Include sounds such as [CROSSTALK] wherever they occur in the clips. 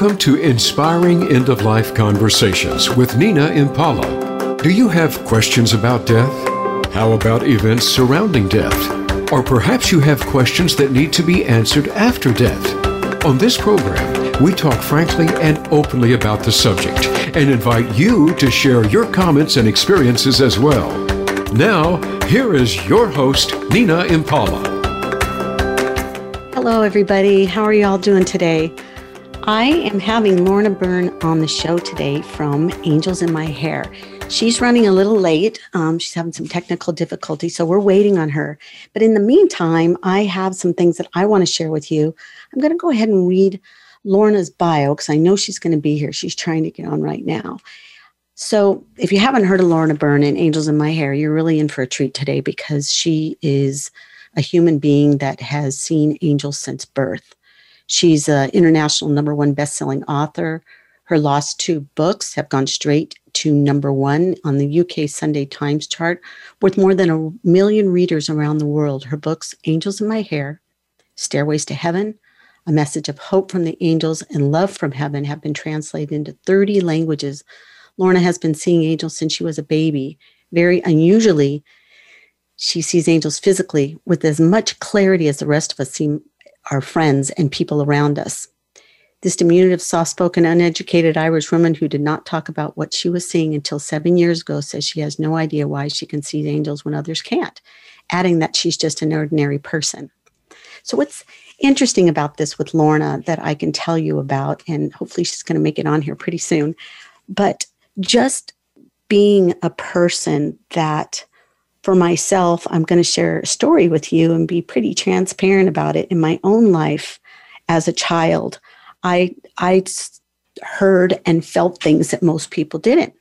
Welcome to Inspiring End of Life Conversations with Nina Impala. Do you have questions about death? How about events surrounding death? Or perhaps you have questions that need to be answered after death? On this program, we talk frankly and openly about the subject and invite you to share your comments and experiences as well. Now, here is your host, Nina Impala. Hello, everybody. How are you all doing today? I am having Lorna Byrne on the show today from Angels in My Hair. She's running a little late. Um, she's having some technical difficulty, so we're waiting on her. But in the meantime, I have some things that I want to share with you. I'm going to go ahead and read Lorna's bio because I know she's going to be here. She's trying to get on right now. So, if you haven't heard of Lorna Byrne and Angels in My Hair, you're really in for a treat today because she is a human being that has seen angels since birth. She's an international number one best-selling author. Her last two books have gone straight to number one on the UK Sunday Times chart with more than a million readers around the world. Her books, Angels in My Hair, Stairways to Heaven, A Message of Hope from the Angels, and Love from Heaven have been translated into 30 languages. Lorna has been seeing angels since she was a baby. Very unusually, she sees angels physically with as much clarity as the rest of us see our friends and people around us. This diminutive, soft spoken, uneducated Irish woman who did not talk about what she was seeing until seven years ago says she has no idea why she can see angels when others can't, adding that she's just an ordinary person. So, what's interesting about this with Lorna that I can tell you about, and hopefully she's going to make it on here pretty soon, but just being a person that for myself, I'm going to share a story with you and be pretty transparent about it. In my own life as a child, I, I heard and felt things that most people didn't.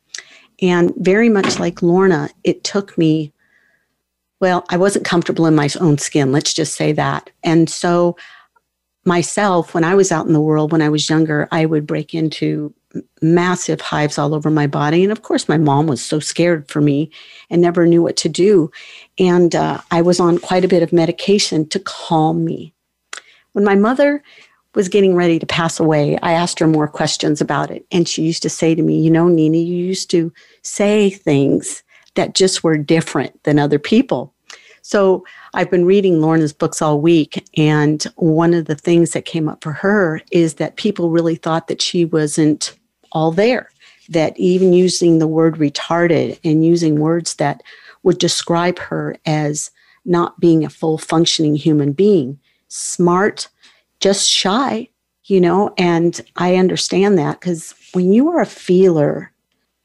And very much like Lorna, it took me, well, I wasn't comfortable in my own skin, let's just say that. And so, myself, when I was out in the world, when I was younger, I would break into massive hives all over my body. And of course, my mom was so scared for me and never knew what to do. And uh, I was on quite a bit of medication to calm me. When my mother was getting ready to pass away, I asked her more questions about it. And she used to say to me, You know, Nina, you used to say things that just were different than other people. So I've been reading Lorna's books all week, and one of the things that came up for her is that people really thought that she wasn't all there. That even using the word retarded and using words that would describe her as not being a full functioning human being, smart, just shy, you know, and I understand that because when you are a feeler,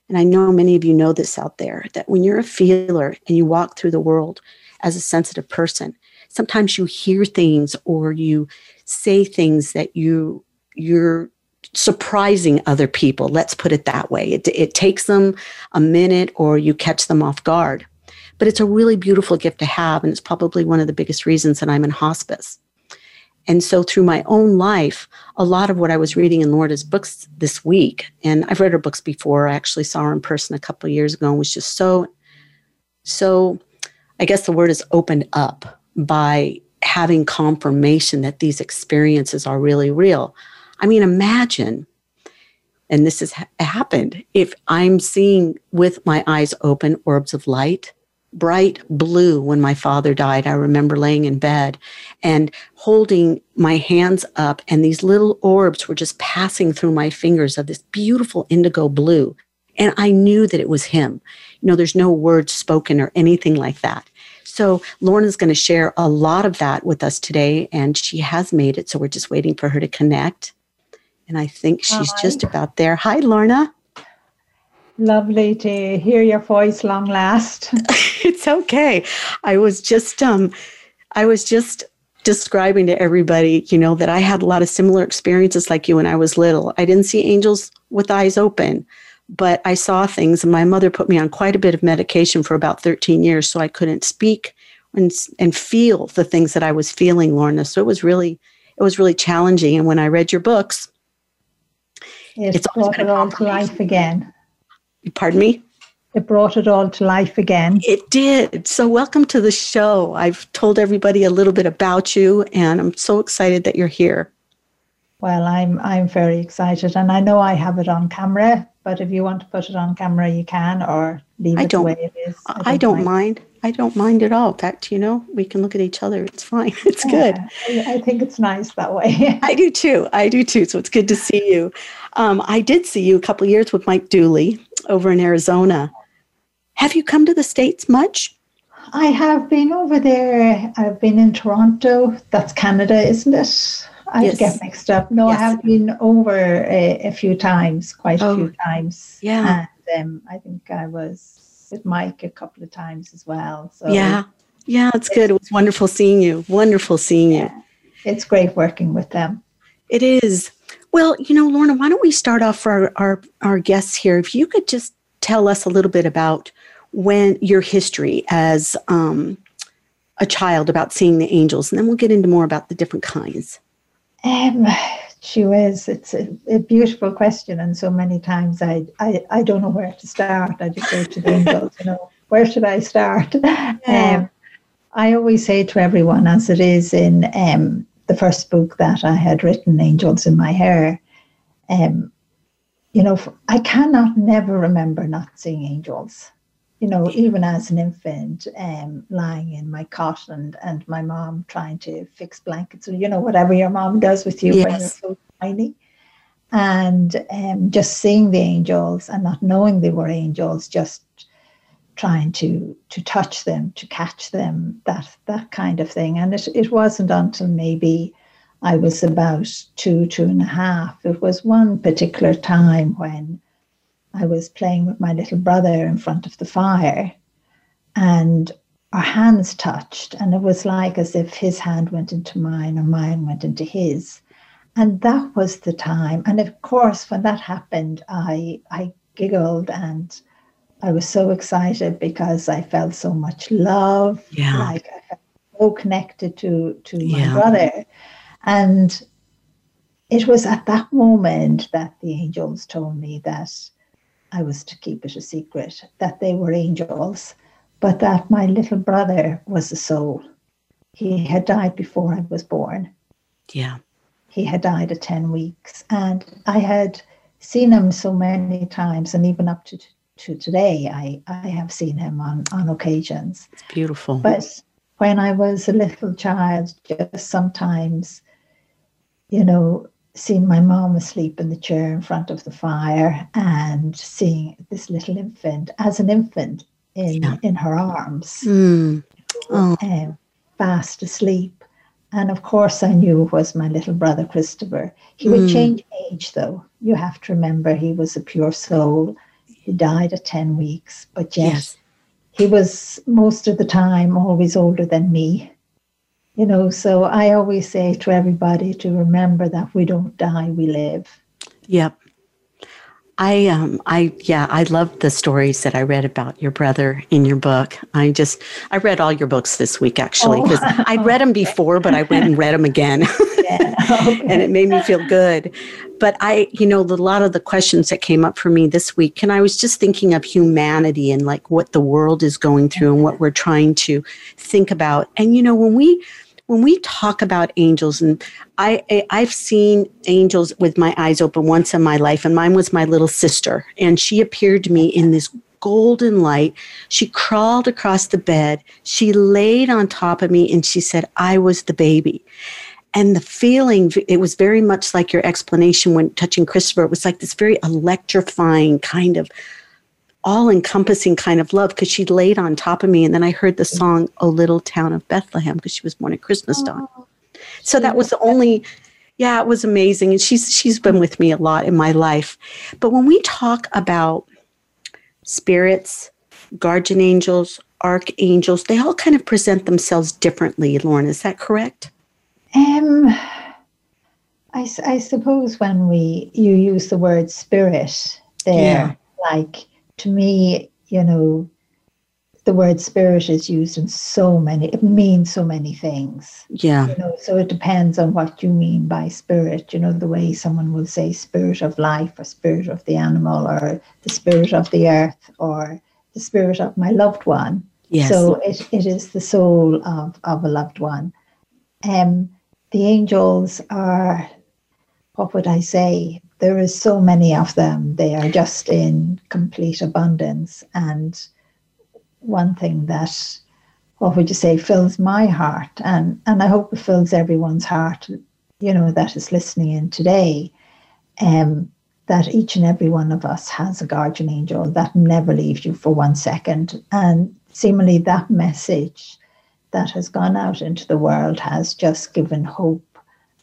and I know many of you know this out there, that when you're a feeler and you walk through the world, as a sensitive person. Sometimes you hear things or you say things that you you're surprising other people. Let's put it that way. It, it takes them a minute or you catch them off guard. But it's a really beautiful gift to have. And it's probably one of the biggest reasons that I'm in hospice. And so, through my own life, a lot of what I was reading in Lorna's books this week, and I've read her books before. I actually saw her in person a couple years ago and was just so, so I guess the word is opened up by having confirmation that these experiences are really real. I mean, imagine, and this has ha- happened, if I'm seeing with my eyes open orbs of light, bright blue when my father died. I remember laying in bed and holding my hands up, and these little orbs were just passing through my fingers of this beautiful indigo blue. And I knew that it was him. You know, there's no words spoken or anything like that. So Lorna's going to share a lot of that with us today, and she has made it. So we're just waiting for her to connect. And I think she's Hi. just about there. Hi, Lorna. Lovely to hear your voice long last. [LAUGHS] it's okay. I was just um I was just describing to everybody, you know, that I had a lot of similar experiences like you when I was little. I didn't see angels with eyes open but I saw things, and my mother put me on quite a bit of medication for about 13 years, so I couldn't speak and, and feel the things that I was feeling, Lorna. So it was really, it was really challenging. And when I read your books, it it's brought it all to life again. Pardon me. It brought it all to life again. It did. So, welcome to the show. I've told everybody a little bit about you, and I'm so excited that you're here. Well, I'm I'm very excited, and I know I have it on camera. But if you want to put it on camera, you can, or leave I it the don't- way it is. I don't mind. I don't mind at all. In fact, you know, we can look at each other. It's fine. [LAUGHS] It's good. Yeah, I I think it's nice that way. [LAUGHS] I do too. I do too. So it's good to see you. Um, I did see you a couple of years with Mike Dooley over in Arizona. Have you come to the States much? I have been over there. I've been in Toronto. That's Canada, isn't it? I Yes. get mixed up. No, Yes. I have been over a, a few times, quite a Oh, few times. yeah. And um, I think I was with Mike a couple of times as well. So Yeah. Yeah, it's good. It was wonderful seeing you. Wonderful seeing you. it's great working with them. It is. Well, you know, Lorna, why don't we start off for our, our, our guests here? If you could just tell us a little bit about when your history as um, a child about seeing the angels, and then we'll get into more about the different kinds. Um, she was. It's a, a beautiful question, and so many times I, I I don't know where to start. I just go to the angels. You know, where should I start? [LAUGHS] Um, I always say to everyone, as it is in um, the first book that I had written, "Angels in My Hair," um, you know, I cannot never remember not seeing angels. You know, even as an infant, um, lying in my cot and, and my mom trying to fix blankets, or you know, whatever your mom does with you when you're so tiny. And um, just seeing the angels and not knowing they were angels, just trying to to touch them, to catch them, that that kind of thing. And it, it wasn't until maybe I was about two, two and a half. It was one particular time when I was playing with my little brother in front of the fire and our hands touched and it was like as if his hand went into mine or mine went into his. And that was the time. And of course, when that happened, I I giggled and I was so excited because I felt so much love. Yeah. Like I felt so connected to to my Yeah. brother. And it was at that moment that the angels told me that I was to keep it a secret, that they were angels, but that my little brother was a soul. He had died before I was born Yeah. he had died at 10 weeks and i had seen him so many times and even up to, to today I, I have seen him on, on occasions It's beautiful. but when i was a little child just sometimes you know seeing my mom asleep in the chair in front of the fire and seeing this little infant as an infant in Yeah. in her arms Mm. Oh. um, fast asleep. And of course, I knew it was my little brother Christopher. He would Mm. change age, though. You have to remember he was a pure soul. He died at 10 weeks, but yet Yes. he was most of the time always older than me. You know, so I always say to everybody to remember that we don't die, we live. Yep. I um I yeah, I loved the stories that I read about your brother in your book. I just I read all your books this week actually Oh. because I'd read them before but I went and read them again [LAUGHS] [LAUGHS] And it made me feel good. But I, you know, a lot of the questions that came up for me this week, and I was just thinking of humanity and like what the world is going through and what we're trying to think about. And you know, when we when we talk about angels, and I, I I've seen angels with my eyes open once in my life, and mine was my little sister, and she appeared to me in this golden light. She crawled across the bed. She laid on top of me, and she said, "I was the baby." And the feeling it was very much like your explanation when touching christopher. It was like this very electrifying kind of all encompassing kind of love because she laid on top of me. And then i heard the song o little town of bethlehem because she was born at christmas time. Oh, so that was the only yeah it was amazing. And she's she's been with me a lot in my life. But when we talk about spirits guardian angels archangels they all kind of present themselves differently lorna is that correct Um, I, I suppose when we you use the word spirit there, like to me, you know, the word spirit is used in so many. It means so many things. yeah You know, so it depends on what you mean by spirit. You know, the way someone will say spirit of life, or spirit of the animal, or the spirit of the earth, or the spirit of my loved one. yes So it, it is the soul of, of a loved one. Um, the angels are what would I say? There is so many of them. They are just in complete abundance. And one thing that, what would you say, fills my heart, and, and I hope it fills everyone's heart, you know, that is listening in today, um, that each and every one of us has a guardian angel that never leaves you for one second. And seemingly that message that has gone out into the world has just given hope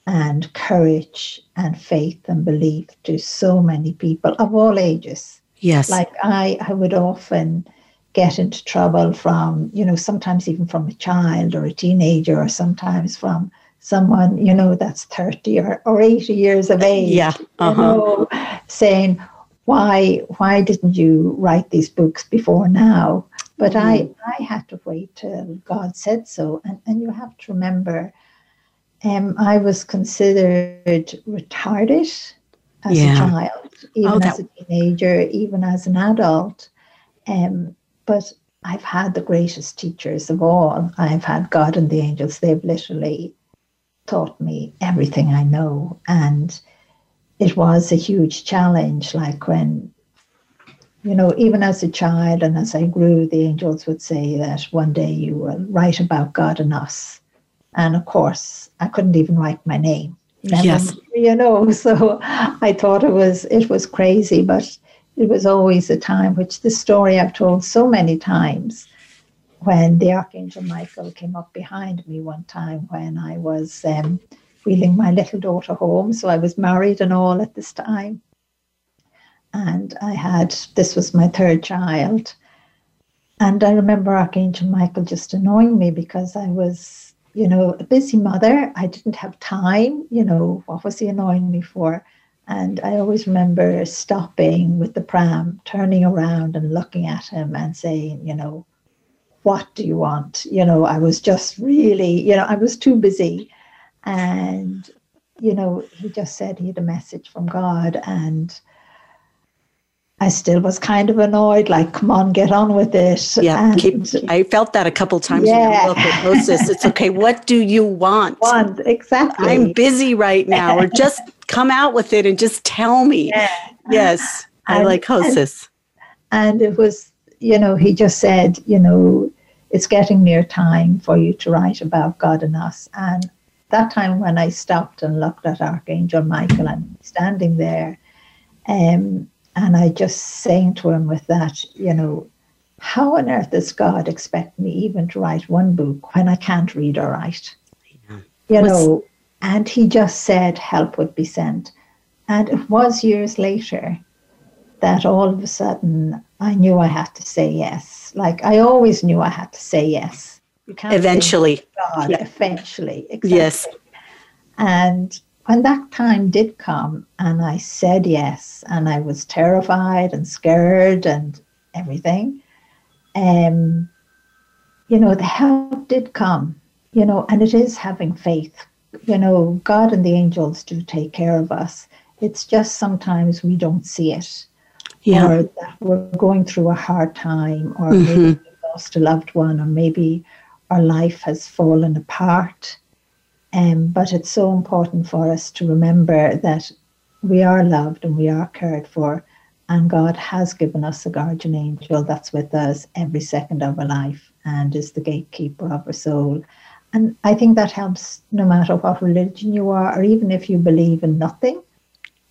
and courage and faith and belief to so many people of all ages. Yes. Like I, I would often get into trouble from, you know, sometimes even from a child or a teenager, or sometimes from someone, you know, that's 30 or, or 80 years of age. Yeah. Uh-huh. You know, saying, why why didn't you write these books before now? But mm. I, I had to wait till God said so. And, and you have to remember um, I was considered retarded as yeah. a child, even oh, as a teenager, even as an adult. Um, but I've had the greatest teachers of all. I've had God and the angels. They've literally taught me everything I know. And it was a huge challenge. Like when, you know, even as a child and as I grew, the angels would say that one day you will write about God and us. And of course, I couldn't even write my name. Never, yes. You know, [LAUGHS] so I thought it was it was crazy, but it was always a time which the story I've told so many times when the Archangel Michael came up behind me one time when I was um, wheeling my little daughter home. So I was married and all at this time. And I had, this was my third child. And I remember Archangel Michael just annoying me because I was you know, a busy mother. I didn't have time. You know, what was he annoying me for? And I always remember stopping with the pram, turning around and looking at him and saying, you know, what do you want? You know, I was just really, you know, I was too busy. And, you know, he just said he had a message from God. And I still was kind of annoyed, like, come on, get on with it. Yeah, keep, I felt that a couple times yeah. in your It's okay, [LAUGHS] what do you want? Want, exactly. I'm busy right now, or [LAUGHS] just come out with it and just tell me. Yeah. Yes, and, I like hostess. And, and it was, you know, he just said, you know, it's getting near time for you to write about God and us. And that time when I stopped and looked at Archangel Michael and standing there, um, and I just saying to him with that, you know, how on earth does God expect me even to write one book when I can't read or write? Yeah. You What's... know, and he just said help would be sent. And it was years later that all of a sudden I knew I had to say yes. Like I always knew I had to say yes. You can't eventually. God, yeah. eventually. Exactly. Yes. And when that time did come and I said yes, and I was terrified and scared and everything, um, you know, the help did come, you know, and it is having faith. You know, God and the angels do take care of us. It's just sometimes we don't see it. Yeah. Or that we're going through a hard time, or mm-hmm. maybe we lost a loved one, or maybe our life has fallen apart um, but it's so important for us to remember that we are loved and we are cared for, and God has given us a guardian angel that's with us every second of our life and is the gatekeeper of our soul. And I think that helps no matter what religion you are, or even if you believe in nothing.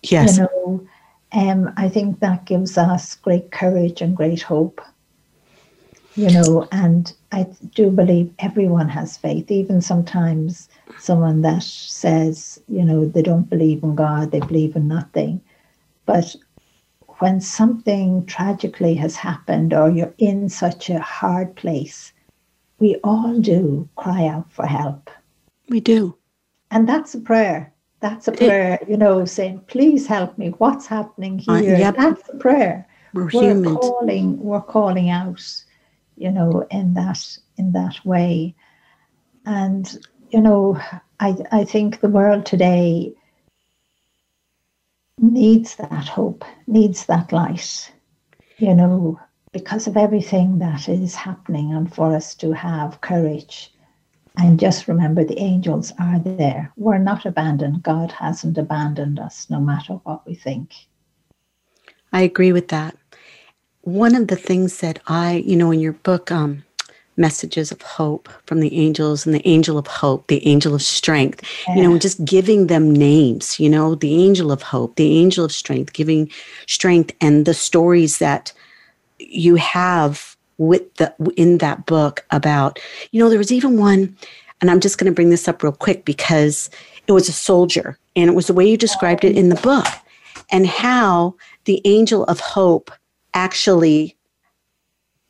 Yes. You know, um, I think that gives us great courage and great hope. You know, and I do believe everyone has faith, even sometimes someone that says, you know, they don't believe in God, they believe in nothing. But when something tragically has happened or you're in such a hard place, we all do cry out for help. We do. And that's a prayer. That's a prayer, you know, saying, please help me. What's happening here? Uh, yep. That's a prayer. We're, we're calling, we're calling out, you know, in that in that way. And you know, I, I think the world today needs that hope, needs that light, you know, because of everything that is happening, and for us to have courage And just remember the angels are there. We're not abandoned. God hasn't abandoned us, no matter what we think. I agree with that. One of the things that I, you know, in your book, um, Messages of Hope from the Angels and the Angel of Hope, the Angel of Strength, yeah. you know, just giving them names, you know, the Angel of Hope, the Angel of Strength, giving strength and the stories that you have with the in that book about, you know, there was even one, and I'm just going to bring this up real quick because it was a soldier and it was the way you described it in the book and how the angel of hope actually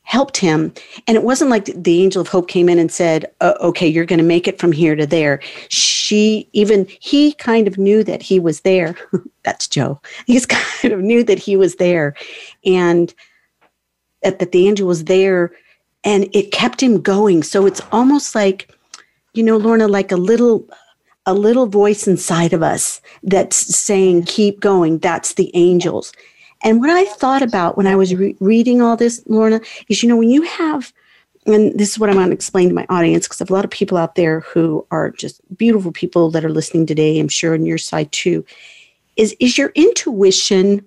helped him. And it wasn't like the angel of hope came in and said, oh, okay, you're going to make it from here to there. She even, he kind of knew that he was there. [LAUGHS] That's Joe. He's [LAUGHS] kind of knew that he was there and that, that the angel was there and it kept him going. So it's almost like, you know, Lorna, like a little, a little voice inside of us that's saying, keep going. That's the angels. And what I thought about when I was re- reading all this, Lorna, is you know, when you have, and this is what I want to explain to my audience, because I have a lot of people out there who are just beautiful people that are listening today, I'm sure on your side too, is, is your intuition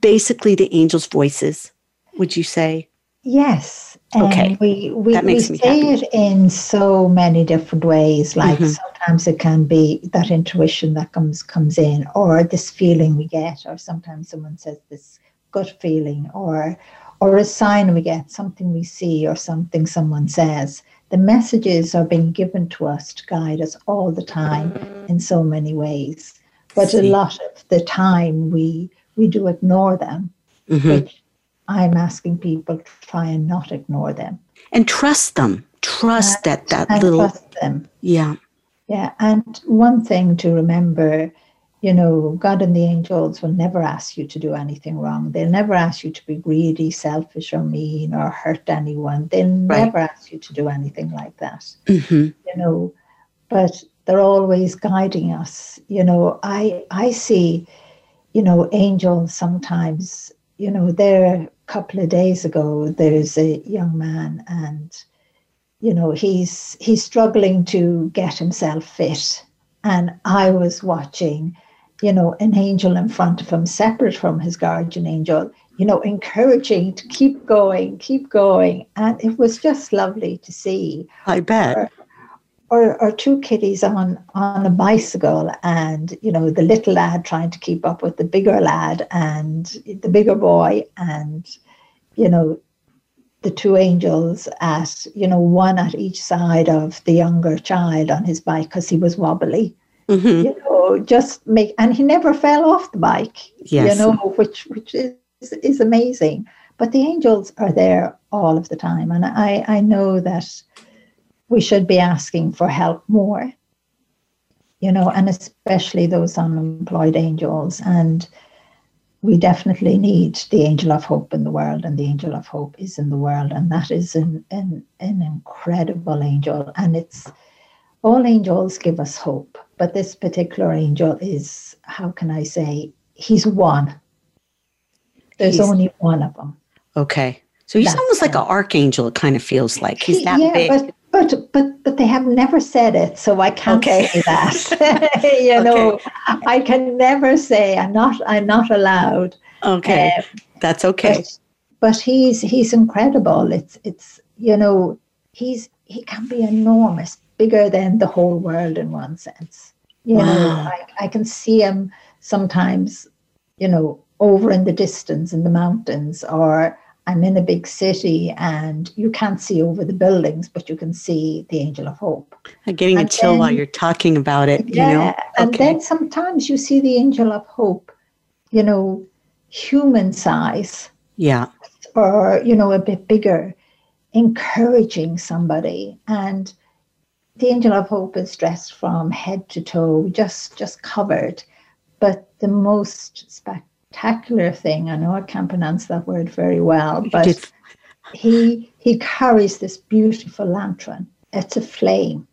basically the angels' voices, would you say? Yes. And okay. We we, we say happy. it in so many different ways. Like mm-hmm. sometimes it can be that intuition that comes comes in, or this feeling we get, or sometimes someone says this gut feeling, or or a sign we get, something we see, or something someone says. The messages are being given to us to guide us all the time in so many ways. But see. a lot of the time we we do ignore them, mm-hmm. which I'm asking people to try and not ignore them. And trust them. Trust and, that that little trust them. Yeah. Yeah. And one thing to remember, you know, God and the angels will never ask you to do anything wrong. They'll never ask you to be greedy, selfish, or mean or hurt anyone. They'll right. never ask you to do anything like that. Mm-hmm. You know, but they're always guiding us. You know, I I see, you know, angels sometimes, you know, they're couple of days ago, there's a young man, and you know he's he's struggling to get himself fit, and I was watching, you know, an angel in front of him, separate from his guardian angel, you know, encouraging to keep going, keep going, and it was just lovely to see. I bet. Or, or, or two kiddies on on a bicycle and you know the little lad trying to keep up with the bigger lad and the bigger boy and you know the two angels at you know one at each side of the younger child on his bike because he was wobbly mm-hmm. you know just make and he never fell off the bike yes. you know which which is is amazing but the angels are there all of the time and i i know that we should be asking for help more, you know, and especially those unemployed angels. And we definitely need the angel of hope in the world, and the angel of hope is in the world, and that is an, an, an incredible angel. And it's all angels give us hope, but this particular angel is, how can I say, he's one. There's he's, only one of them. Okay. So he's That's almost like an archangel, it kind of feels like. He's that yeah, big. But, but but but they have never said it, so I can't okay. say that. [LAUGHS] [LAUGHS] you okay. know, I can never say I'm not I'm not allowed. Okay, um, that's okay. But, but he's he's incredible. It's it's you know he's he can be enormous, bigger than the whole world in one sense. You wow. know, I, I can see him sometimes, you know, over in the distance in the mountains or I'm in a big city and you can't see over the buildings, but you can see the angel of hope. I'm getting and a chill then, while you're talking about it, yeah, you know? And then sometimes you see the angel of hope, you know, human size. Yeah. Or, you know, a bit bigger, encouraging somebody. And the angel of hope is dressed from head to toe, just just covered. But the most spectacular spectacular thing. I know I can't pronounce that word very well, but he he carries this beautiful lantern. It's a flame.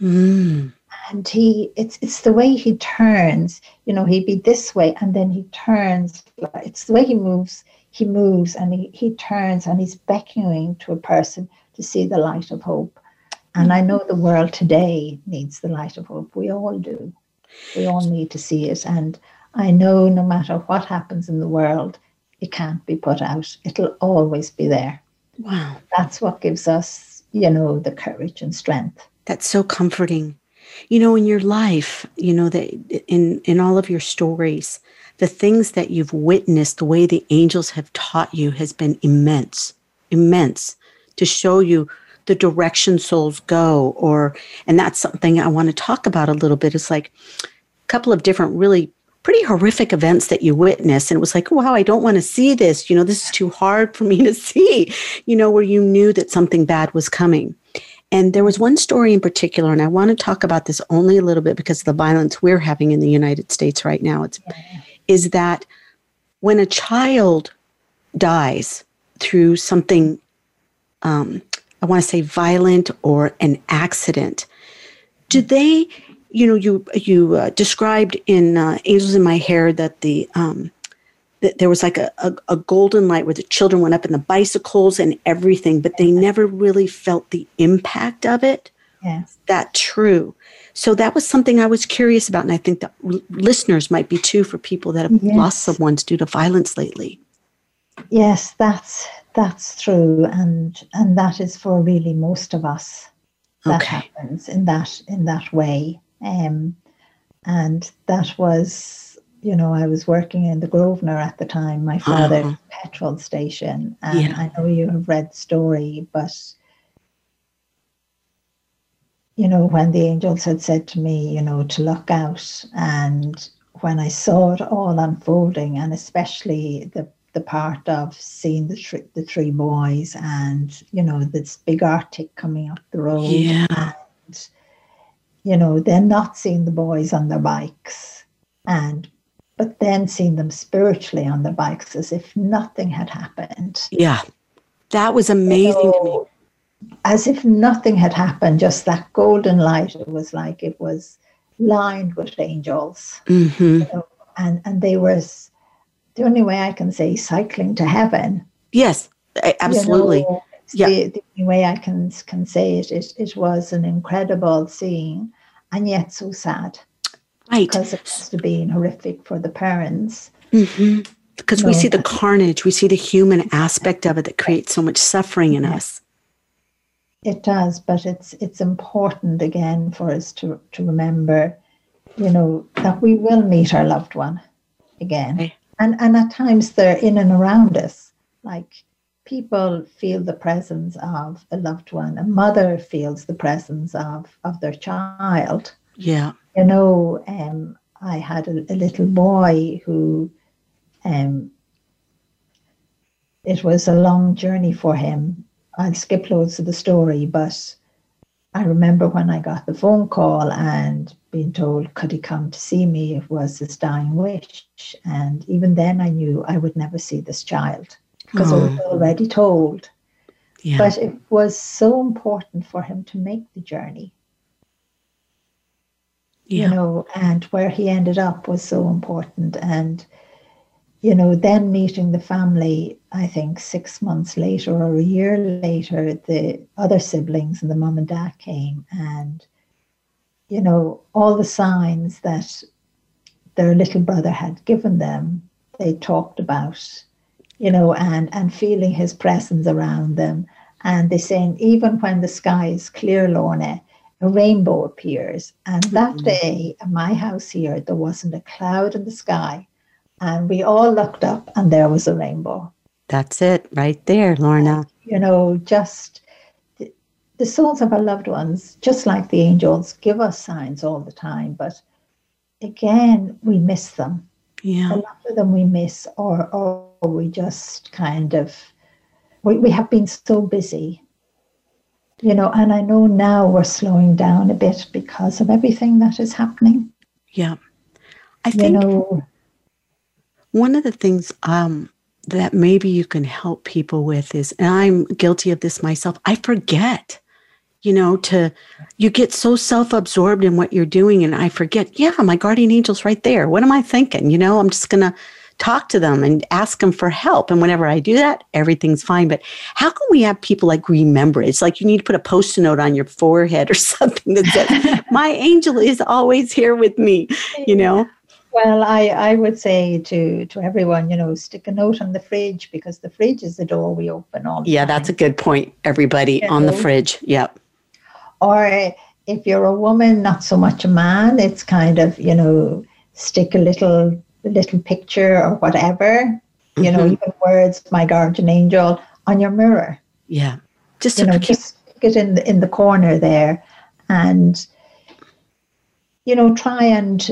Mm. And he it's it's the way he turns, you know, he'd be this way and then he turns. It's the way he moves, he moves and he, he turns and he's beckoning to a person to see the light of hope. And I know the world today needs the light of hope. We all do. We all need to see it. And I know no matter what happens in the world, it can't be put out. It'll always be there. Wow. That's what gives us, you know, the courage and strength. That's so comforting. You know, in your life, you know, that in in all of your stories, the things that you've witnessed, the way the angels have taught you has been immense, immense to show you the direction souls go or and that's something I want to talk about a little bit. It's like a couple of different really pretty horrific events that you witness. And it was like wow i don't want to see this. You know this is too hard for me to see you know where you knew that something bad was coming. And there was one story in particular and i want to talk about this only a little bit because of the violence we're having in the united states right now. It's yeah. is that when a child dies through something um, i want to say violent or an accident do they you know, you you uh, described in uh, Angels in My Hair that the um, that there was like a, a, a, golden light where the children went up in the bicycles and everything, but they never really felt the impact of it. Yes. That true. So that was something I was curious about, and I think that r- listeners might be too for people that have yes. lost someone ones due to violence lately. Yes, that's that's true, and and that is for really most of us. That okay. happens in that in that way. Um, and that was, you know, I was working in the Grosvenor at the time, my father's uh-huh. petrol station. And yeah. I know you have read the story, but, you know, when the angels had said to me, you know, to look out, and when I saw it all unfolding, and especially the the part of seeing the three, the three boys and you know this big arctic coming up the road yeah. and you know, then not seeing the boys on their bikes and but then seeing them spiritually on their bikes as if nothing had happened. Yeah. That was amazing you know, to me. As if nothing had happened, just that golden light. It was like it was lined with angels. Mm-hmm. You know, and and they were the only way I can say cycling to heaven. Yes, absolutely. You know, yeah. the, the only way I can can say it, it. It was an incredible scene, and yet so sad. Right, because it must have been horrific for the parents. Mm-hmm. Because we see the carnage, we see the human aspect of it that creates so much suffering in us. It does, but it's it's important again for us to to remember, you know, that we will meet our loved one again, okay. and and at times they're in and around us, like people feel the presence of a loved one, a mother feels the presence of, of their child. Yeah. You know, um, I had a, a little boy who um, it was a long journey for him. I'll skip loads of the story, but I remember when I got the phone call and being told, could he come to see me? It was his dying wish. And even then, I knew I would never see this child because oh. I was already told. Yeah. But it was so important for him to make the journey. Yeah. You know, and where he ended up was so important. And, you know, then meeting the family, I think six months later or a year later, the other siblings and the mom and dad came and, you know, all the signs that their little brother had given them, they talked about you know, and, and feeling his presence around them. And they're saying, even when the sky is clear, Lorna, a rainbow appears. And that mm-hmm. day at my house here, there wasn't a cloud in the sky. And we all looked up and there was a rainbow. That's it right there, Lorna. You know, just the, the souls of our loved ones, just like the angels, give us signs all the time. But again, we miss them. Yeah. A lot of them we miss or, or we just kind of we, we have been so busy you know and i know now we're slowing down a bit because of everything that is happening yeah i think you know, one of the things um, that maybe you can help people with is and i'm guilty of this myself i forget you know to you get so self-absorbed in what you're doing and i forget yeah my guardian angel's right there what am i thinking you know i'm just gonna talk to them and ask them for help. And whenever I do that, everything's fine. But how can we have people like remember? It's like you need to put a post it note on your forehead or [LAUGHS] something that says, [LAUGHS] My angel is always here with me, you know? Well, I, I would say to, to everyone, you know, stick a note on the fridge because the fridge is the door we open all Yeah, time. that's a good point, everybody, you on know? the fridge. Yep. Or if you're a woman, not so much a man, it's kind of, you know, stick a little little picture or whatever, mm-hmm. you know, mm-hmm. even words, my guardian angel, on your mirror. Yeah. Just you know, just stick it in the, in the corner there and you know, try and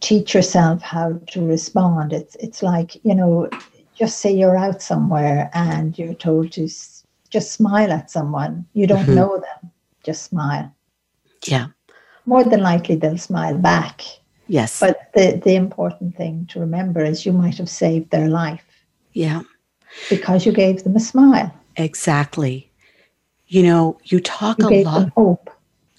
teach yourself how to respond. It's it's like, you know, just say you're out somewhere and you're told to s- just smile at someone. You don't mm-hmm. know them. Just smile. Yeah. More than likely they'll smile back. Yes. But the, the important thing to remember is you might have saved their life. Yeah. Because you gave them a smile. Exactly. You know, you talk you a lot. hope.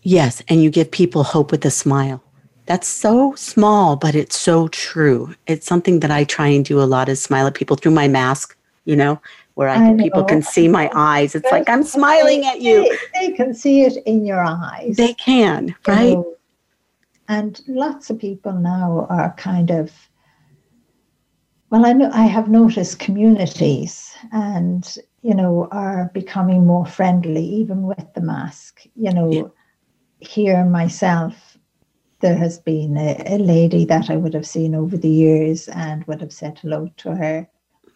Yes. And you give people hope with a smile. That's so small, but it's so true. It's something that I try and do a lot is smile at people through my mask, you know, where I, I people can see my eyes. It's like I'm smiling at you. They, they, can see it in your eyes. They can, right? You know, and lots of people now are kind of, well, I know I have noticed communities and, you know, are becoming more friendly, even with the mask. You know, yeah. here myself, there has been a, a, lady that I would have seen over the years and would have said hello to her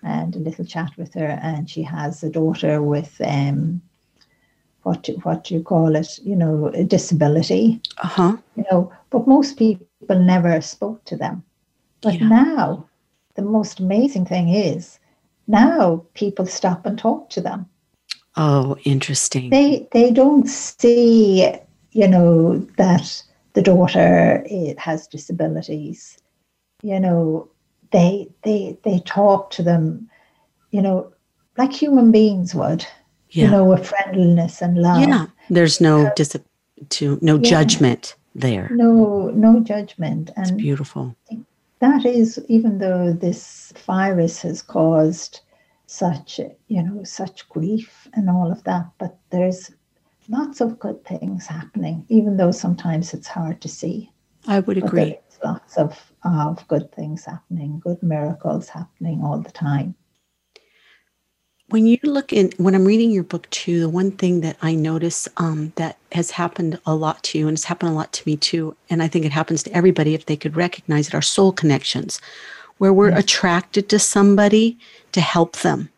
and a little chat with her. And she has a daughter with um, what what do you call it, you know, a disability. Uh-huh. You know, but most people never spoke to them. But yeah. now, the most amazing thing is now people stop and talk to them. Oh, interesting. They they don't see, you know, that the daughter has disabilities. You know, they they they talk to them, you know, like human beings would yeah. you know, with friendliness and love. Yeah, there's no dis- to no yeah. judgment there. No, no judgment, and it's beautiful. That is, even though this virus has caused such, you know, such grief and all of that, but there's lots of good things happening, even though sometimes it's hard to see. I would agree. Lots of, of good things happening, good miracles happening all the time. When you look in when i'm reading your book too the one thing that i notice um, that has happened a lot to you and it's happened a lot to me too and i think it happens to everybody if they could recognize it are soul connections where we're attracted to somebody to help them.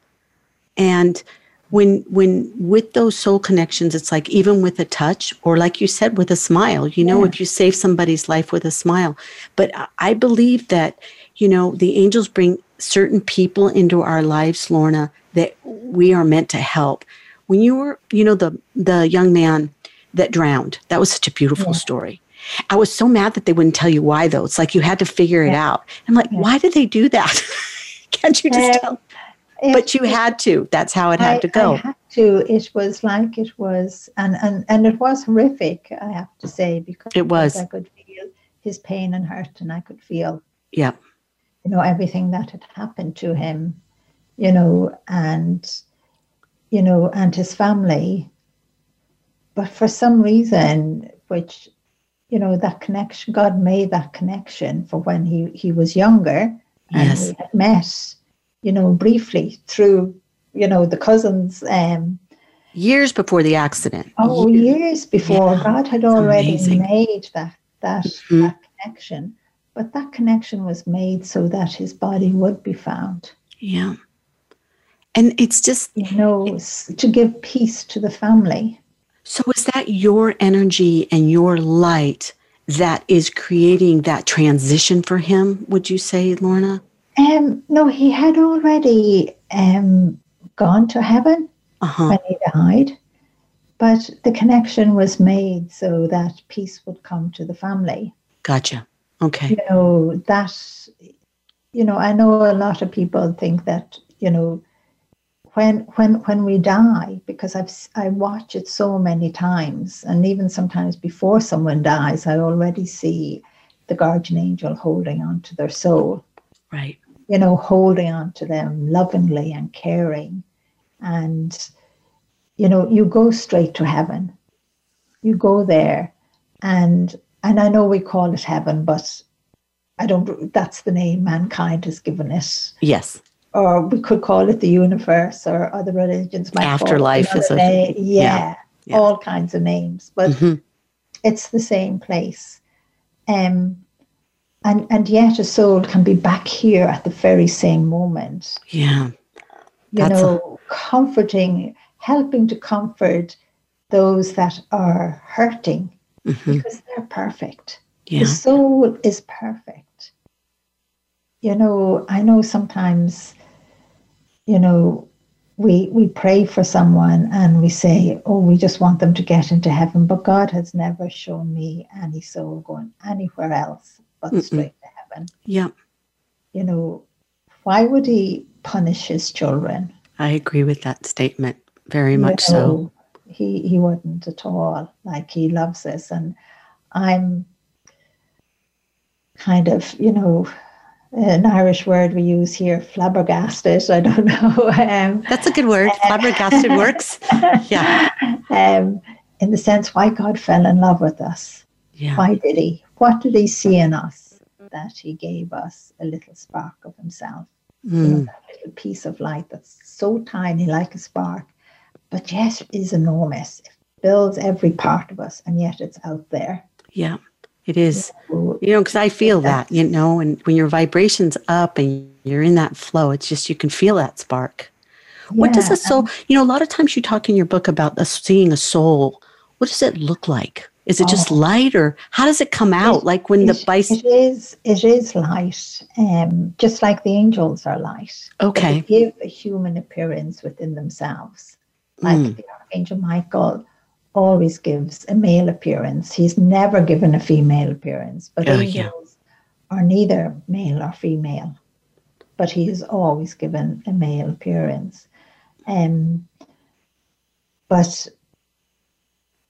And when when with those soul connections it's like even with a touch or like you said with a smile you know yeah. if you save somebody's life with a smile but i believe that you know the angels bring certain people into our lives lorna that we are meant to help. When you were, you know, the the young man that drowned, that was such a beautiful yeah. story. I was so mad that they wouldn't tell you why though. It's like you had to figure it out. I'm like, yeah. why did they do that? [LAUGHS] Can't you just um, tell? but you had to. That's how it had I, to go. I had to. It was like it was, and and and it was horrific. I have to say because it was. I could feel his pain and hurt, and I could feel. Yeah. You know everything that had happened to him, you know, and you know, and his family. But for some reason, which you know, that connection, God made that connection for when he he was younger, and yes. we had met, you know, briefly through, you know, the cousins. Um, years before the accident. Oh, years, years before yeah. God had already made that that, mm-hmm. that connection, but that connection was made so that his body would be found. Yeah. And it's just, you know, to give peace to the family. So, is that your energy and your light that is creating that transition for him, would you say, Lorna? Um, no, he had already um, gone to heaven uh-huh. when he died, but the connection was made so that peace would come to the family. Gotcha. Okay. You know, that, you know, I know a lot of people think that, you know, when when when we die because i've i watch it so many times and even sometimes before someone dies i already see the guardian angel holding on to their soul right you know, holding on to them lovingly and caring. And, you know, you go straight to heaven. You go there and and I know we call it heaven, but I don't that's the name mankind has given it. Yes. Or we could call it the universe or other religions might afterlife is a yeah, yeah, yeah, all kinds of names. But mm-hmm. it's the same place. Um and and yet a soul can be back here at the very same moment. Yeah. You know a- comforting helping to comfort those that are hurting mm-hmm. because they're perfect. Yeah. the soul is perfect. You know i know sometimes you know we we pray for someone and we say oh we just want them to get into heaven but god has never shown me any soul going anywhere else but Mm-mm. straight to heaven. Yeah. You know, why would he punish his children? I agree with that statement very much know, so. He he wouldn't at all. Like he loves us, and I'm kind of you know an Irish word we use here, flabbergasted. [LAUGHS] I don't know. Um, That's a good word. [LAUGHS] Flabbergasted works. Yeah. [LAUGHS] Um, in the sense, why God fell in love with us. Yeah. Why did he? What did he see in us that he gave us a little spark of himself? Mm. You know, hmm. that little piece of light that's so tiny, like a spark, but yet is enormous. It builds every part of us, and yet it's out there. Yeah, it is. You know, because I feel that, you know, and when your vibration's up and you're in that flow, it's just you can feel that spark. Yeah. What does a soul, you know, a lot of times you talk in your book about the, seeing a soul. What does it look like? Is it just oh. light, or how does it come out? It, like when it, the bicycle. It is, it is light. Um, just like the angels are light. Okay. They give a human appearance within themselves. Like mm. the archangel Michael always gives a male appearance. He's never given a female appearance. But oh, angels yeah. are neither male or female. But he is always given a male appearance. Um, but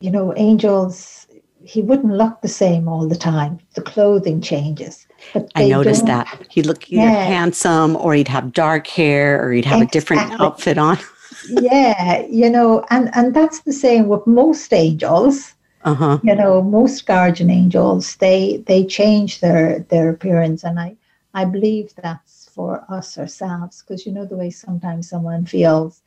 you know, angels he wouldn't look the same all the time. The clothing changes. I noticed that. He'd look either yeah. handsome or he'd have dark hair or he'd have exactly. a different outfit on. [LAUGHS] yeah, you know, and, and that's the same with most angels. Uh-huh. You know, most guardian angels, they they change their their appearance. And I, I believe that's for us ourselves, because you know the way sometimes someone feels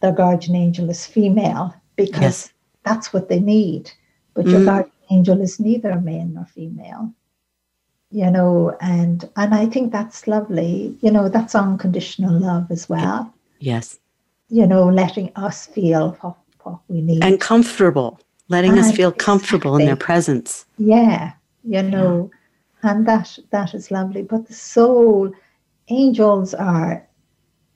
their guardian angel is female because yes. That's what they need. But mm. your guardian angel is neither male nor female you know and and i think that's lovely. You know that's unconditional love as well. yes. You know letting us feel what, what we need. And comfortable letting and us feel comfortable exactly. in their presence. Yeah you know yeah. and that that is lovely. But the soul angels are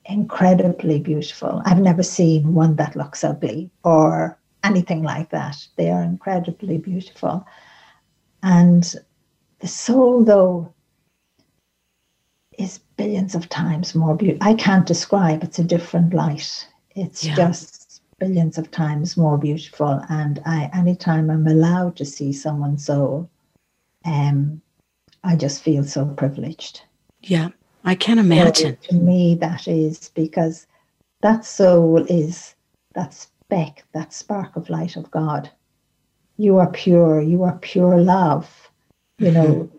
incredibly beautiful. I've never seen one that looks ugly or anything like that. They are incredibly beautiful. And the soul, though, is billions of times more beautiful. I can't describe, it's a different light. It's yeah. just billions of times more beautiful. And I anytime I'm allowed to see someone's soul, um, I just feel so privileged. Yeah, I can imagine. So to me, that is because that soul is that's that spark of light of God. You are pure, you are pure love. You know, mm-hmm.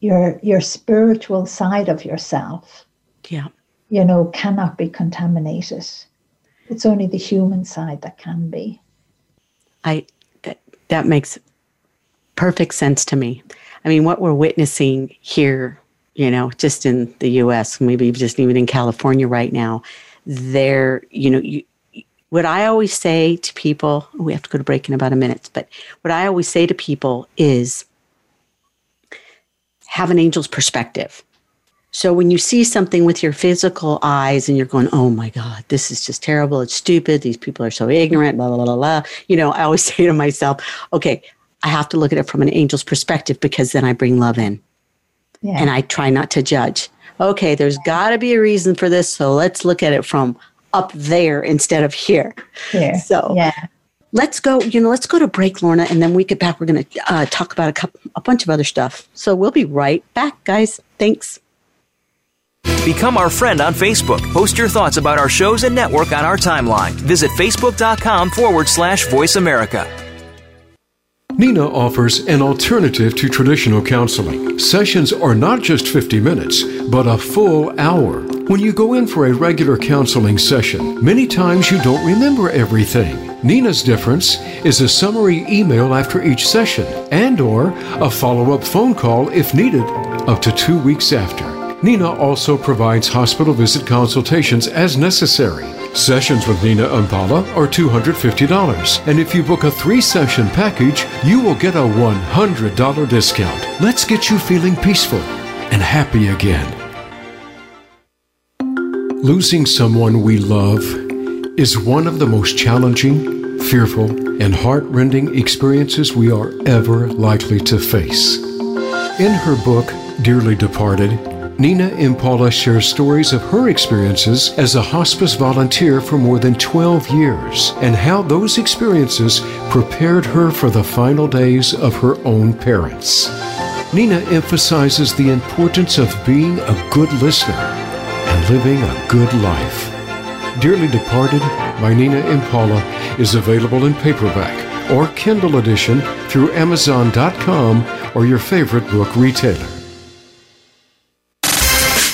your your spiritual side of yourself. Yeah. You know, cannot be contaminated. It's only the human side that can be. I that, that makes perfect sense to me. I mean, what we're witnessing here, you know, just in the US, maybe just even in California right now, there, you know, you, what I always say to people, oh, we have to go to break in about a minute, but what I always say to people is have an angel's perspective. So when you see something with your physical eyes and you're going, oh my God, this is just terrible. It's stupid. These people are so ignorant, blah, blah, blah, blah. You know, I always [LAUGHS] say to myself, okay, I have to look at it from an angel's perspective because then I bring love in. Yeah. And I try not to judge. Okay, there's got to be a reason for this. So let's look at it from up there instead of here. Here. So yeah. Let's go, you know, let's go to break, Lorna, and then we get back. We're going to uh, talk about a, couple, a bunch of other stuff. So we'll be right back, guys. Thanks. Become our friend on Facebook. Post your thoughts about our shows and network on our timeline. Visit facebook.com forward slash voice America. Nina offers an alternative to traditional counseling. Sessions are not just 50 minutes, but a full hour. When you go in for a regular counseling session, many times you don't remember everything. Nina's difference is a summary email after each session and or a follow-up phone call if needed up to 2 weeks after. Nina also provides hospital visit consultations as necessary. Sessions with Nina Impala are $250, and if you book a three session package, you will get a $100 discount. Let's get you feeling peaceful and happy again. Losing someone we love is one of the most challenging, fearful, and heart-rending experiences we are ever likely to face. In her book, Dearly Departed, Nina Impala shares stories of her experiences as a hospice volunteer for more than 12 years and how those experiences prepared her for the final days of her own parents. Nina emphasizes the importance of being a good listener living a good life. Dearly Departed by Nina Impala is available in paperback or Kindle edition through Amazon.com or your favorite book retailer.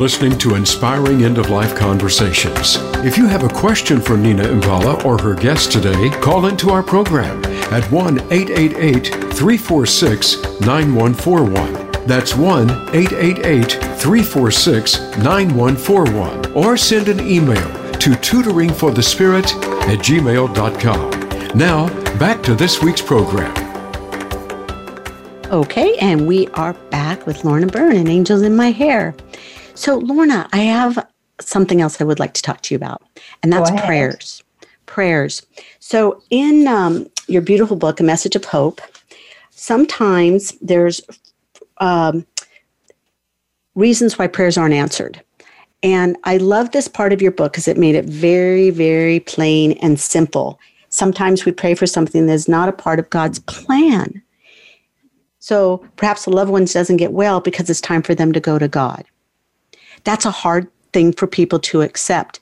Listening to Inspiring End of Life Conversations. If you have a question for Nina Impala or her guest today, call into our program at 1 888 346 9141. That's 1 888 346 9141. Or send an email to tutoringforthespirit at gmail.com. Now, back to this week's program. Okay, and we are back with Lorna Byrne and Angels in My Hair. So, Lorna, I have something else I would like to talk to you about, and that's prayers. Prayers. So, in um, your beautiful book, A Message of Hope, sometimes there's um, reasons why prayers aren't answered. And I love this part of your book because it made it very, very plain and simple. Sometimes we pray for something that's not a part of God's plan. So perhaps a loved one doesn't get well because it's time for them to go to God. That's a hard thing for people to accept.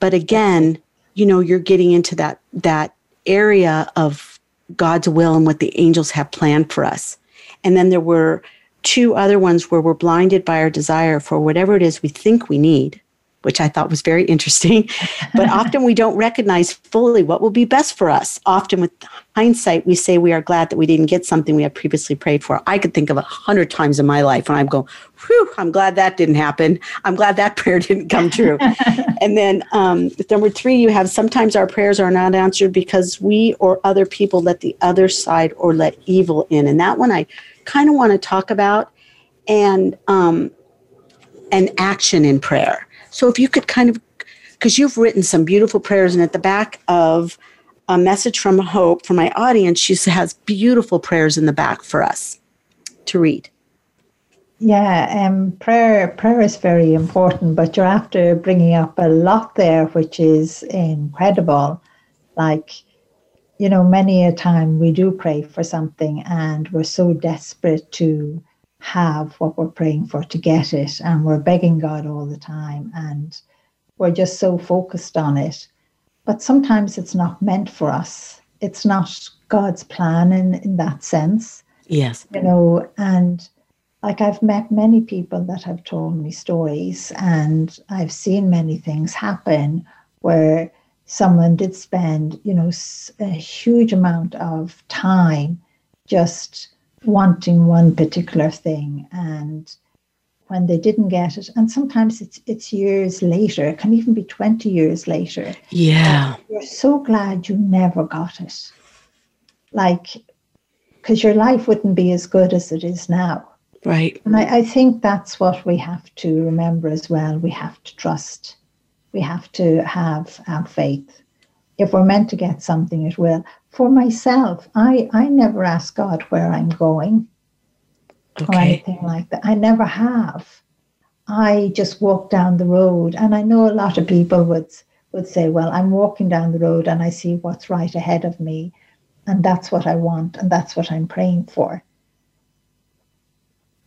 But again, you know, you're getting into that that area of God's will and what the angels have planned for us. And then there were two other ones where we're blinded by our desire for whatever it is we think we need which I thought was very interesting. but [LAUGHS] often we don't recognize fully what will be best for us. Often, with hindsight, we say we are glad that we didn't get something we had previously prayed for. I could think of a hundred times in my life when I'm going, whew, I'm glad that didn't happen. I'm glad that [LAUGHS] prayer didn't come true. [LAUGHS] and then um, number three, you have sometimes our prayers are not answered because we or other people let the other side or let evil in. And that one I kind of want to talk about and um, an action in prayer so if you could kind of, because you've written some beautiful prayers, and at the back of a message from hope for my audience, she has beautiful prayers in the back for us to read. Yeah, um, prayer prayer is very important, but you're after bringing up a lot there, which is incredible. Like, you know, many a time we do pray for something, and we're so desperate to have what we're praying for to get it and we're begging God all the time and we're just so focused on it. But sometimes it's not meant for us. It's not God's plan in, in that sense. Yes. You know, and like I've met many people that have told me stories and I've seen many things happen where someone did spend, you know, a huge amount of time just wanting one particular thing and when they didn't get it and sometimes it's it's years later it can even be 20 years later yeah you're so glad you never got it like because your life wouldn't be as good as it is now Right. And I, I think that's what we have to remember as well. We have to trust. We have to have our faith. If we're meant to get something, it will. For myself, I, I never ask God where I'm going Okay. or anything like that. I never have. I just walk down the road, and I know a lot of people would would say, "Well, I'm walking down the road and I see what's right ahead of me, and that's what I want, and that's what I'm praying for."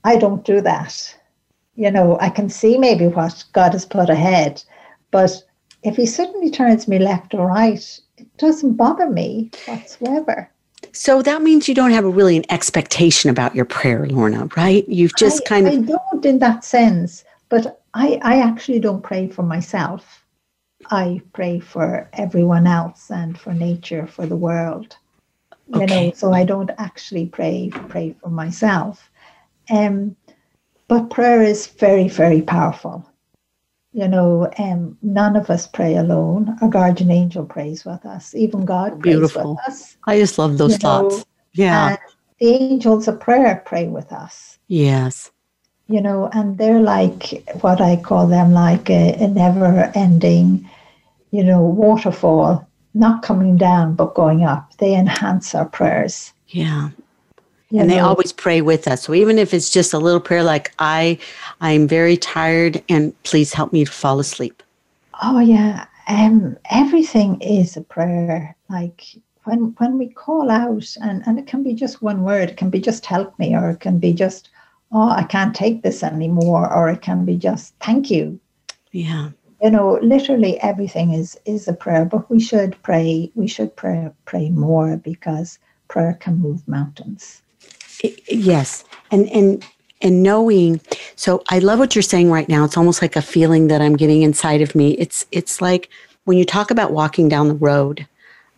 I don't do that. You know, I can see maybe what God has put ahead, but if He suddenly turns me left or right, it doesn't bother me whatsoever. So that means you don't have a really an expectation about your prayer, Lorna, right? You've just I, kind of I don't in that sense, but I, I actually don't pray for myself. I pray for everyone else and for nature, for the world. You Okay. know, so I don't actually pray pray for myself. Um, but prayer is very, very powerful. You know, um, none of us pray alone. Our guardian angel prays with us. Even God prays Beautiful. with us. I just love those you know, thoughts. Yeah. And the angels of prayer pray with us yes. you know, and they're like what I call them like a, a never ending, you know, waterfall, not coming down but going up. They enhance our prayers. Yeah. You and they always pray with us. So even if it's just a little prayer like I I'm very tired and please help me to fall asleep. Oh yeah. Um everything is a prayer. Like when when we call out and, and it can be just one word, it can be just help me, or it can be just, oh, I can't take this anymore, or it can be just thank you. Yeah. you know literally everything is is a prayer but we should pray we should pray pray more because prayer can move mountains yes. And and and knowing so I love what you're saying right now. It's almost like a feeling that I'm getting inside of me. It's it's like when you talk about walking down the road,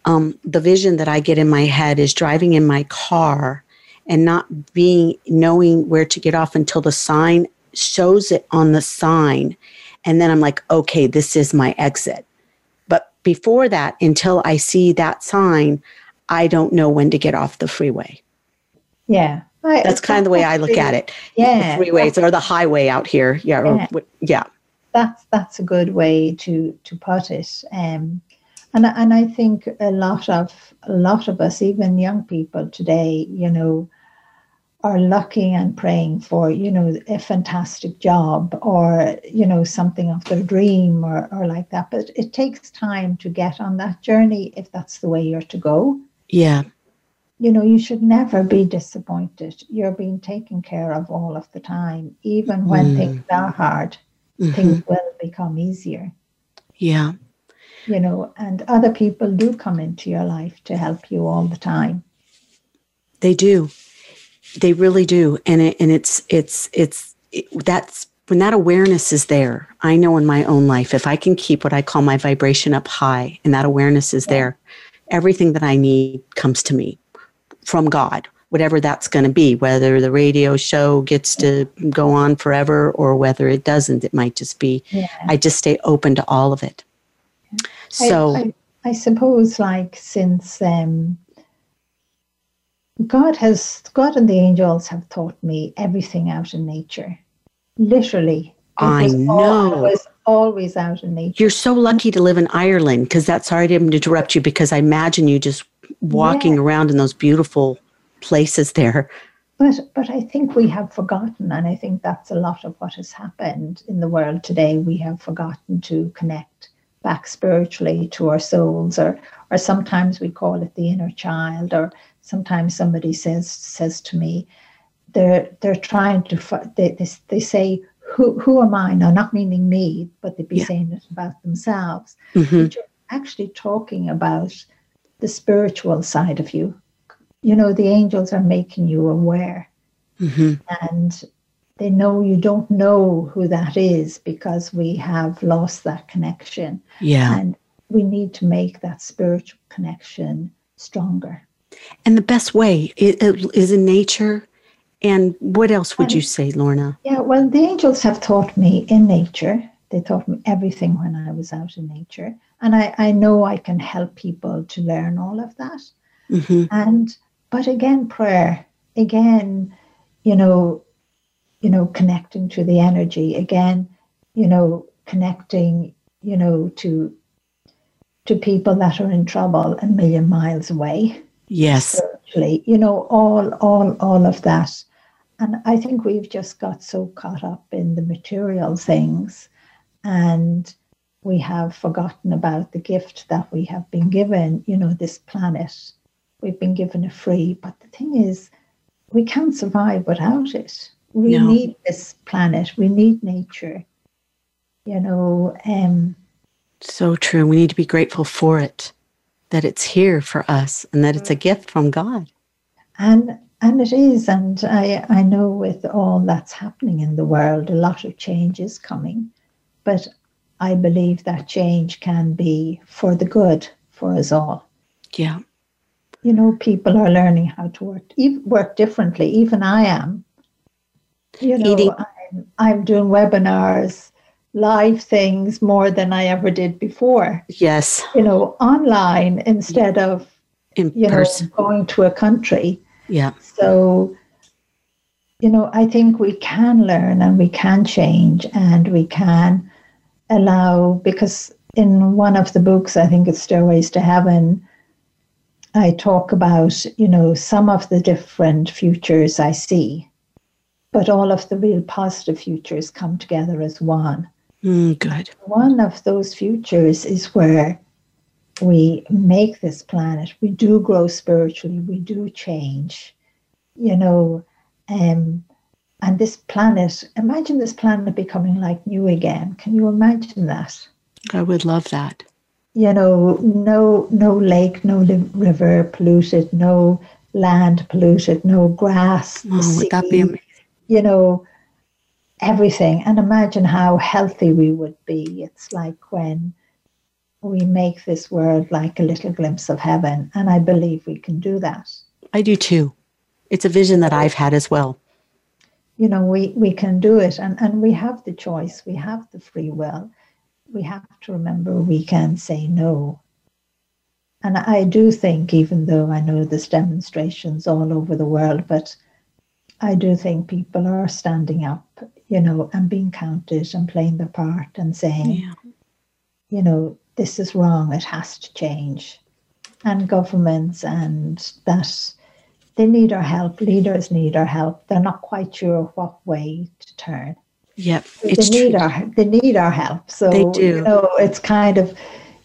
um, the vision that I get in my head is driving in my car and not being knowing where to get off until the sign shows it on the sign. And then I'm like, okay, this is my exit. But before that, until I see that sign, I don't know when to get off the freeway. Yeah I- That's kind of the way I look at it. yeah The freeways or the highway out here. Yeah. Yeah. what- yeah. that's that's a good way to to put it um and I- and I think a lot of a lot of us even young people today you know are looking and praying for you know a fantastic job or you know something of their dream or or like that but it takes time to get on that journey if that's the way you're to go Yeah. You know you should never be disappointed you're being taken care of all of the time even when Mm. things are hard Mhm. things will become easier Yeah. you know, and other people do come into your life to help you all the time. They do. They really do. And it, and it's it's it's it, that's when that awareness is there. I know in my own life if I can keep what I call my vibration up high and that awareness is there, everything that I need comes to me from God. Whatever that's going to be, whether the radio show gets to go on forever or whether it doesn't, it might just be Yeah. I just stay open to all of it. So, I, I, I suppose, like since um, God has, God and the angels have taught me everything out in nature. Literally, I know. always out in nature. you're so lucky to live in Ireland because that's sorry to interrupt you because I imagine you just walking Yeah. around in those beautiful places there. But but I think we have forgotten, and I think that's a lot of what has happened in the world today. We have forgotten to connect back spiritually to our souls, or or sometimes we call it the inner child, or sometimes somebody says says to me, they're they're trying to they they, they say who who am I now? Not meaning me, but they'd be Yeah. saying it about themselves. Mhm. But you're actually talking about the spiritual side of you. You know, the angels are making you aware Mhm. and they know you don't know who that is because we have lost that connection Yeah. and we need to make that spiritual connection stronger And the best way is in nature. And what else would you say, Lorna? yeah well the angels have taught me in nature they taught me everything when i was out in nature and i, I know i can help people to learn all of that hmm and but again prayer again you know you know, connecting to the energy again, you know, connecting, you know, to to people that are in trouble a million miles away. Yes. You know, all all all of that. And I think we've just got so caught up in the material things and we have forgotten about the gift that we have been given, you know, this planet. We've been given a free, but the thing is, we can't survive without it. We No. need this planet. We need nature. You know, um, So true. We need to be grateful for it, that it's here for us and that it's a gift from God. and and it is, and I I know with all that's happening in the world, a lot of change is coming, but I believe that change can be for the good for us all. Yeah. You know, people are learning how to work work differently. Even I am. You know. I'm, I'm doing webinars, live things more than I ever did before. Yes. You know, online instead of In you know going to a country. Yeah. So, you know, I think we can learn and we can change and we can allow, because in one of the books, I think it's Stairways to Heaven, I talk about, you know, some of the different futures I see, but all of the real positive futures come together as one. Mm, good. One of those futures is where we make this planet, we do grow spiritually, we do change, you know, um, and this planet, imagine this planet becoming like new again. Can you imagine that? I would love that. You know, no no lake, no river polluted, no land polluted, no grass, Oh, would that be amazing? you know, everything. And imagine how healthy we would be. It's like when we make this world like a little glimpse of heaven. And I believe we can do that. I do too. It's a vision that I've had as well. You know, we, we can do it and, and we have the choice, we have the free will. We have to remember we can say no. And I do think, even though I know there's demonstrations all over the world, but I do think people are standing up, you know, and being counted and playing their part and saying, Yeah. you know, this is wrong, it has to change. And governments and that they need our help, leaders need our help. They're not quite sure what way to turn. Yep. They need true. our they need our help. So They do. you know, it's kind of,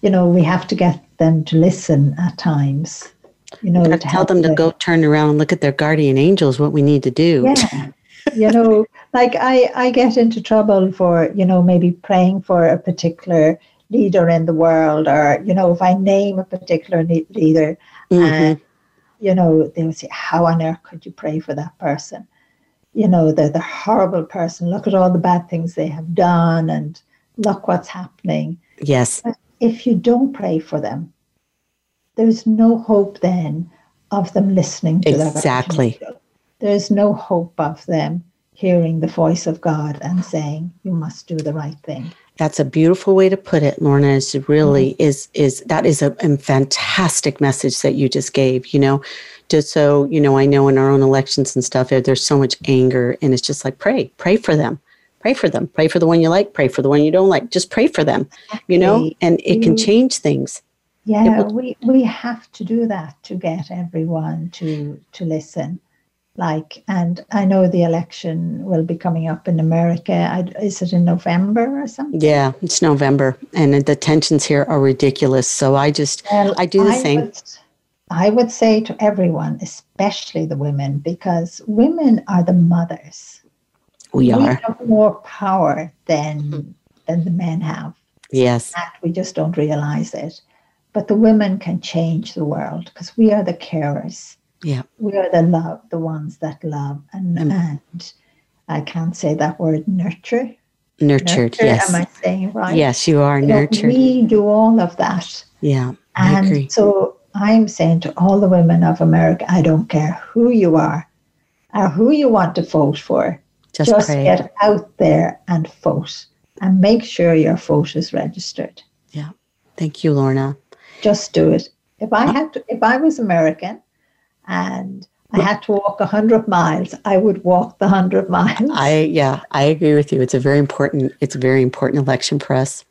you know, we have to get them to listen at times. You know, to tell help them to them. go turn around and look at their guardian angels, what we need to do. Yeah. you know, [LAUGHS] like I, I get into trouble for, you know, maybe praying for a particular leader in the world, or, you know, if I name a particular le- leader, Mhm. and, you know, they would say, How on earth could you pray for that person? You know, they're the horrible person. Look at all the bad things they have done, and look what's happening. Yes. If you don't pray for them, there's no hope then of them listening to their Exactly. There's no hope of them hearing the voice of God and saying, "You must do the right thing." That's a beautiful way to put it, Lorna. Is really Mm-hmm. is is that is a, a fantastic message that you just gave. You know, just so you know, I know in our own elections and stuff, there's so much anger, and it's just like pray, pray for them, pray for them, pray for the one you like, pray for the one you don't like. Just pray for them, you know, and it can change things. Yeah, will- we we have to do that to get everyone to to listen. Like, and I know the election will be coming up in America. I, is it in November or something? Yeah, it's November, and the tensions here are ridiculous. So I just Well, I do the same. Would, I would say to everyone, especially the women, because women are the mothers. we are have more power than mm-hmm. than the men have. yes, And we just don't realize it. But the women can change the world because we are the carers. Yeah, We are the love, the ones that love and Mm. and I can't say that word nurture. nurtured. Nurture, Yes, Am I saying right? yes, you are nurtured. we do all of that. yeah. And so I'm saying to all the women of America, I don't care who you are or who you want to vote for, Just, just pray. get out there and vote and make sure your vote is registered. Yeah. Thank you, Lorna. Just do it. If I had to, if I was American and I had to walk 100 miles, I would walk the 100 miles. I yeah, I agree with you. It's a very important it's a very important election for us.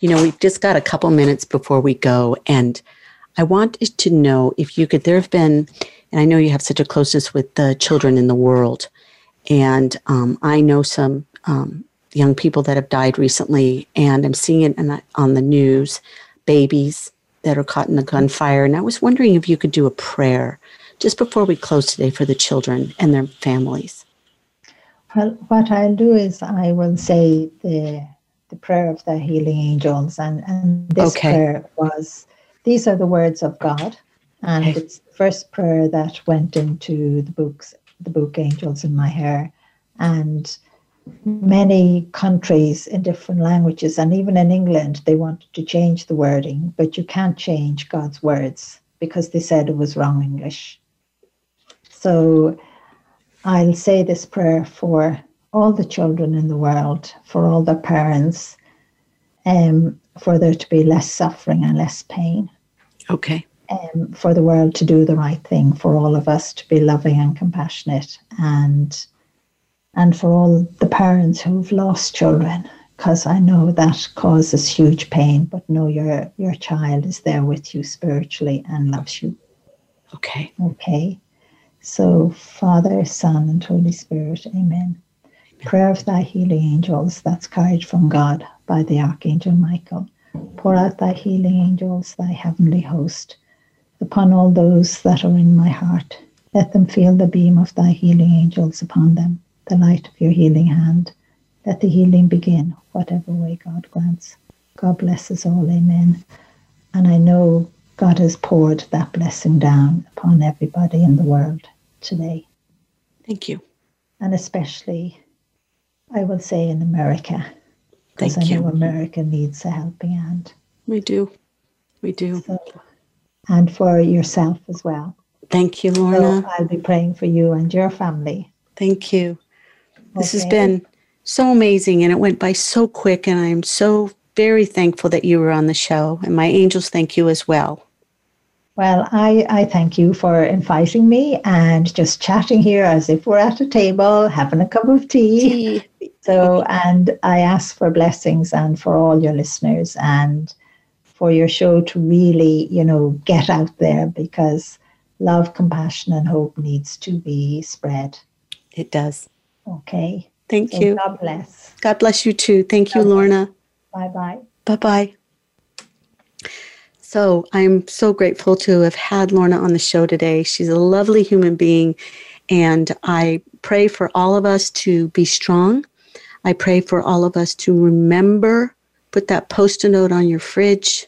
You know, we've just got a couple minutes before we go and I wanted to know if you could there have been and I know you have such a closeness with the children in the world and um, I know some um, young people that have died recently and I'm seeing it the, on the news, babies that are caught in the gunfire and I was wondering if you could do a prayer just before we close today for the children and their families? Well, what I'll do is I will say the the prayer of the healing angels, and and this okay. prayer was these are the words of God, and okay. it's the first prayer that went into the books, the book Angels in My Hair, and many countries in different languages, and even in England, they wanted to change the wording, but you can't change God's words because they said it was wrong English. So I'll say this prayer for all the children in the world, for all their parents, um, for there to be less suffering and less pain. Okay. Um, for the world to do the right thing, for all of us to be loving and compassionate, and and for all the parents who've lost children, because I know that causes huge pain. But know your your child is there with you spiritually and loves you. Okay. Okay. So, Father, Son, and Holy Spirit, Amen. Amen. Prayer of thy healing angels, that's courage from God by the Archangel Michael. Pour out thy healing angels, thy heavenly host, upon all those that are in my heart. Let them feel the beam of thy healing angels upon them, the light of your healing hand. Let the healing begin, whatever way God grants. God bless us all, amen. And I know God has poured that blessing down upon everybody in the world today. Thank you. And especially, I will say in America, because I know you. America needs a helping hand. We do. We do. So, and for yourself as well. Thank you, Lorna. So I'll be praying for you and your family. Thank you. This has been so amazing and it went by so quick, and I'm so very thankful that you were on the show. And my angels thank you as well. Well, I, I thank you for inviting me and just chatting here as if we're at a table having a cup of tea. tea. [LAUGHS] So, and I ask for blessings and for all your listeners and for your show to really, you know, get out there because love, compassion, and hope needs to be spread. It does. Okay. Thank so you. God bless. God bless you too. Thank God you, Lorna. Bye bye. Bye bye. So I'm so grateful to have had Lorna on the show today. She's a lovely human being, and I pray for all of us to be strong. I pray for all of us to remember, put that post-it note on your fridge,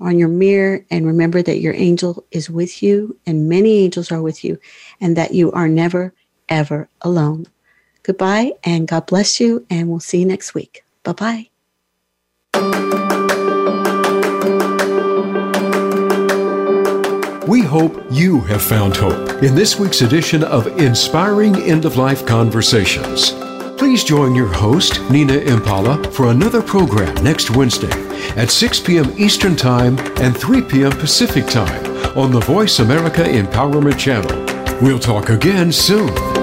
on your mirror, and remember that your angel is with you, and many angels are with you, and that you are never, ever alone. Goodbye, and God bless you, and we'll see you next week. Bye bye. Hope you have found hope in this week's edition of Inspiring End of Life Conversations. Please join your host, Nina Impala, for another program next Wednesday at 6 p.m. Eastern Time and 3 p.m. Pacific Time on the Voice America Empowerment Channel. We'll talk again soon.